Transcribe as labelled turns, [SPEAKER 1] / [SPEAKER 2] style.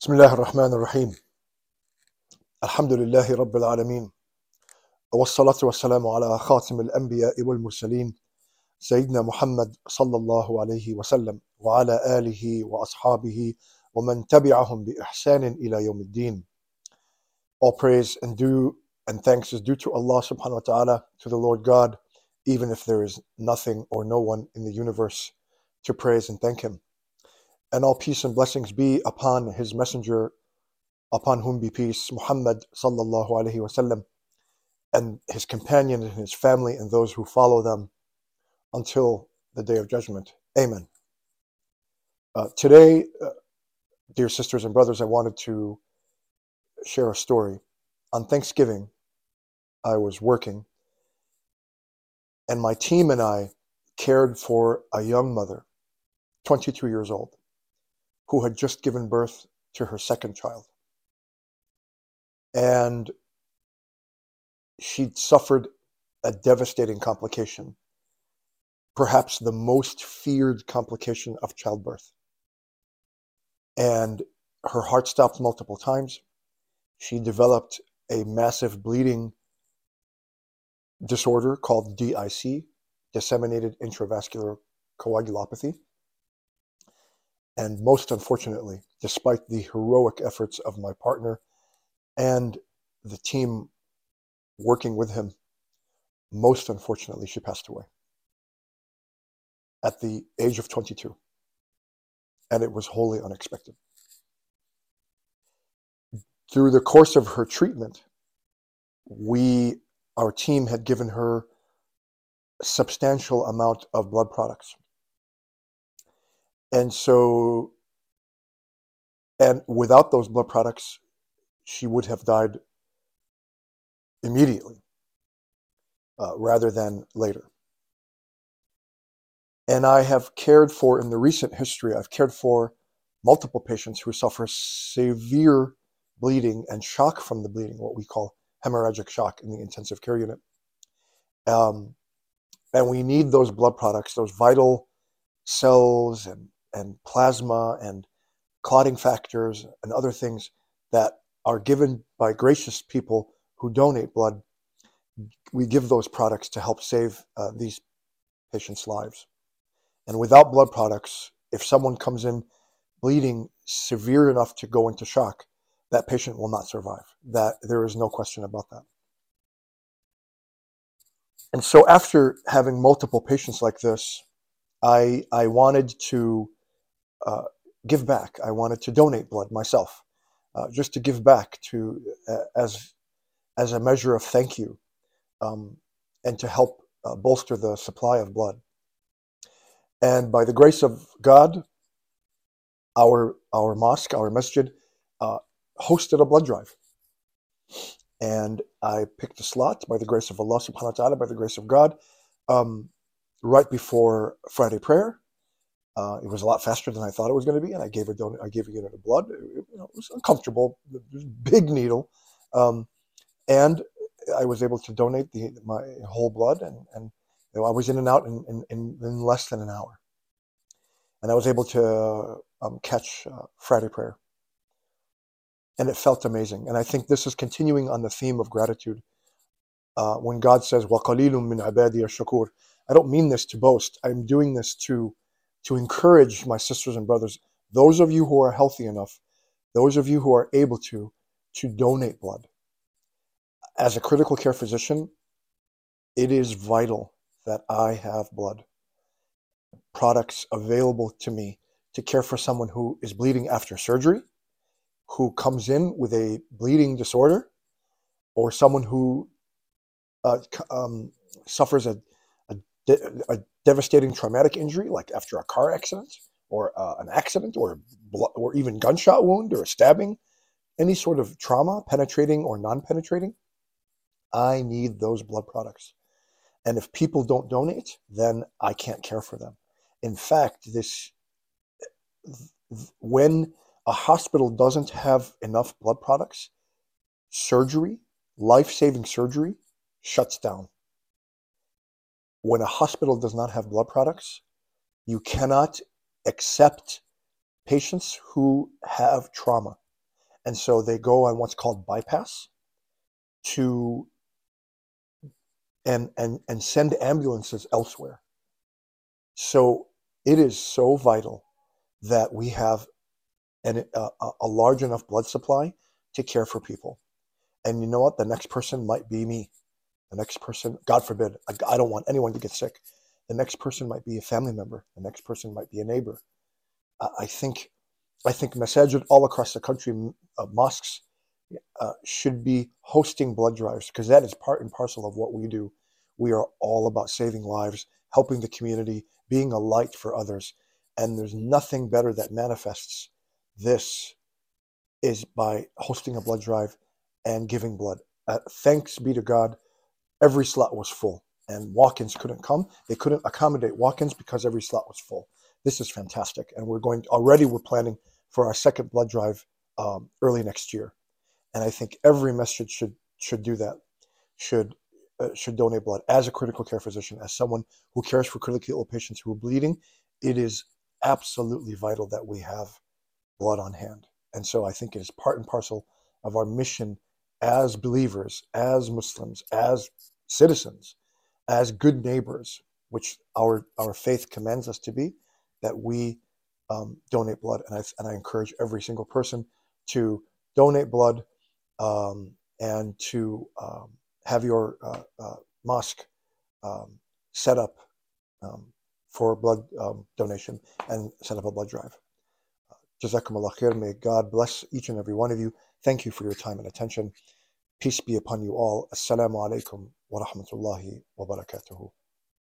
[SPEAKER 1] بسم الله الرحمن الرحيم الحمد لله رب العالمين والصلاة والسلام على خاتم الأنبياء والمرسلين سيدنا محمد صلى الله عليه وسلم وعلى آله وأصحابه ومن تبعهم بإحسان إلى يوم الدين All praise and due and thanks is due to Allah subhanahu wa ta'ala, to the Lord God, even if there is nothing or no one in the universe to praise and thank Him. And all peace and blessings be upon His Messenger, upon whom be peace, Muhammad sallallahu alaihi wasallam, and his companion and his family and those who follow them until the day of judgment. Amen. Uh, today, uh, dear sisters and brothers, I wanted to share a story. On Thanksgiving, I was working, and my team and I cared for a young mother, 22 years old, who had just given birth to her second child. And she'd suffered a devastating complication, perhaps the most feared complication of childbirth. And her heart stopped multiple times. She developed a massive bleeding disorder called DIC, disseminated intravascular coagulopathy. And most unfortunately, despite the heroic efforts of my partner and the team working with him, most unfortunately, she passed away at the age of 22. And it was wholly unexpected. Through the course of her treatment, we, our team had given her a substantial amount of blood products. And so, and without those blood products, she would have died immediately uh, rather than later. And I have cared for, in the recent history, I've cared for multiple patients who suffer severe bleeding and shock from the bleeding, what we call hemorrhagic shock in the intensive care unit. Um, and we need those blood products, those vital cells and, and plasma and clotting factors and other things that are given by gracious people who donate blood. We give those products to help save uh, these patients' lives. And without blood products, if someone comes in bleeding severe enough to go into shock, that patient will not survive. That there is no question about that. And so after having multiple patients like this, I I wanted to uh, give back. I wanted to donate blood myself, uh, just to give back to uh, as as a measure of thank you, um, and to help uh, bolster the supply of blood. And by the grace of God, our our mosque, our masjid, hosted a blood drive. And I picked a slot by the grace of Allah subhanahu wa ta'ala, by the grace of God, um, right before Friday prayer. Uh, it was a lot faster than I thought it was going to be, and I gave her don- I gave a unit of blood. It, you know, it was uncomfortable, it was big needle, um, and I was able to donate the, my whole blood, and, and you know, I was in and out in, in, in, less than an hour, and I was able to um, catch uh, Friday prayer, and it felt amazing. And I think this is continuing on the theme of gratitude. Uh, when God says "Wa min ibadiy shakur," I don't mean this to boast. I'm doing this to to encourage my sisters and brothers, those of you who are healthy enough, those of you who are able to, to donate blood. As a critical care physician, it is vital that I have blood products available to me to care for someone who is bleeding after surgery, who comes in with a bleeding disorder or someone who uh, um, suffers a, a, de- a, devastating traumatic injury, like after a car accident or uh, an accident or, or even gunshot wound or a stabbing, any sort of trauma, penetrating or non penetrating, I need those blood products. And if people don't donate, then I can't care for them. In fact, this when a hospital doesn't have enough blood products, surgery, life saving surgery, shuts down. When a hospital does not have blood products, you cannot accept patients who have trauma, And so they go on what's called bypass to and and and send ambulances elsewhere. So it is so vital that we have an, a, a large enough blood supply to care for people. And you know what? The next person might be me. The next person, God forbid, I, I don't want anyone to get sick. The next person might be a family member. The next person might be a neighbor. I, I think, I think masajid all across the country, uh, mosques, uh, should be hosting blood drives because that is part and parcel of what we do. We are all about saving lives, helping the community, being a light for others. And there's nothing better that manifests this is by hosting a blood drive and giving blood. Uh, thanks be to God, every slot was full and walk-ins couldn't come. They couldn't accommodate walk-ins because every slot was full. This is fantastic, and we're going already. We're planning for our second blood drive um, early next year, and I think every masjid should should do that. Should uh, should donate blood as a critical care physician, as someone who cares for critically ill patients who are bleeding. It is absolutely vital that we have blood on hand, and so I think it is part and parcel of our mission as believers, as Muslims, as citizens, as good neighbors, which our our faith commands us to be, that we um, donate blood, and I and I encourage every single person to donate blood um, and to um, have your uh, uh, mosque um, set up um, for blood um, donation and set up a blood drive. Jazakumullah khair. May God bless each and every one of you. Thank you for your time and attention. Peace be upon you all. Assalamu alaikum wa rahmatullahi wa barakatuhu.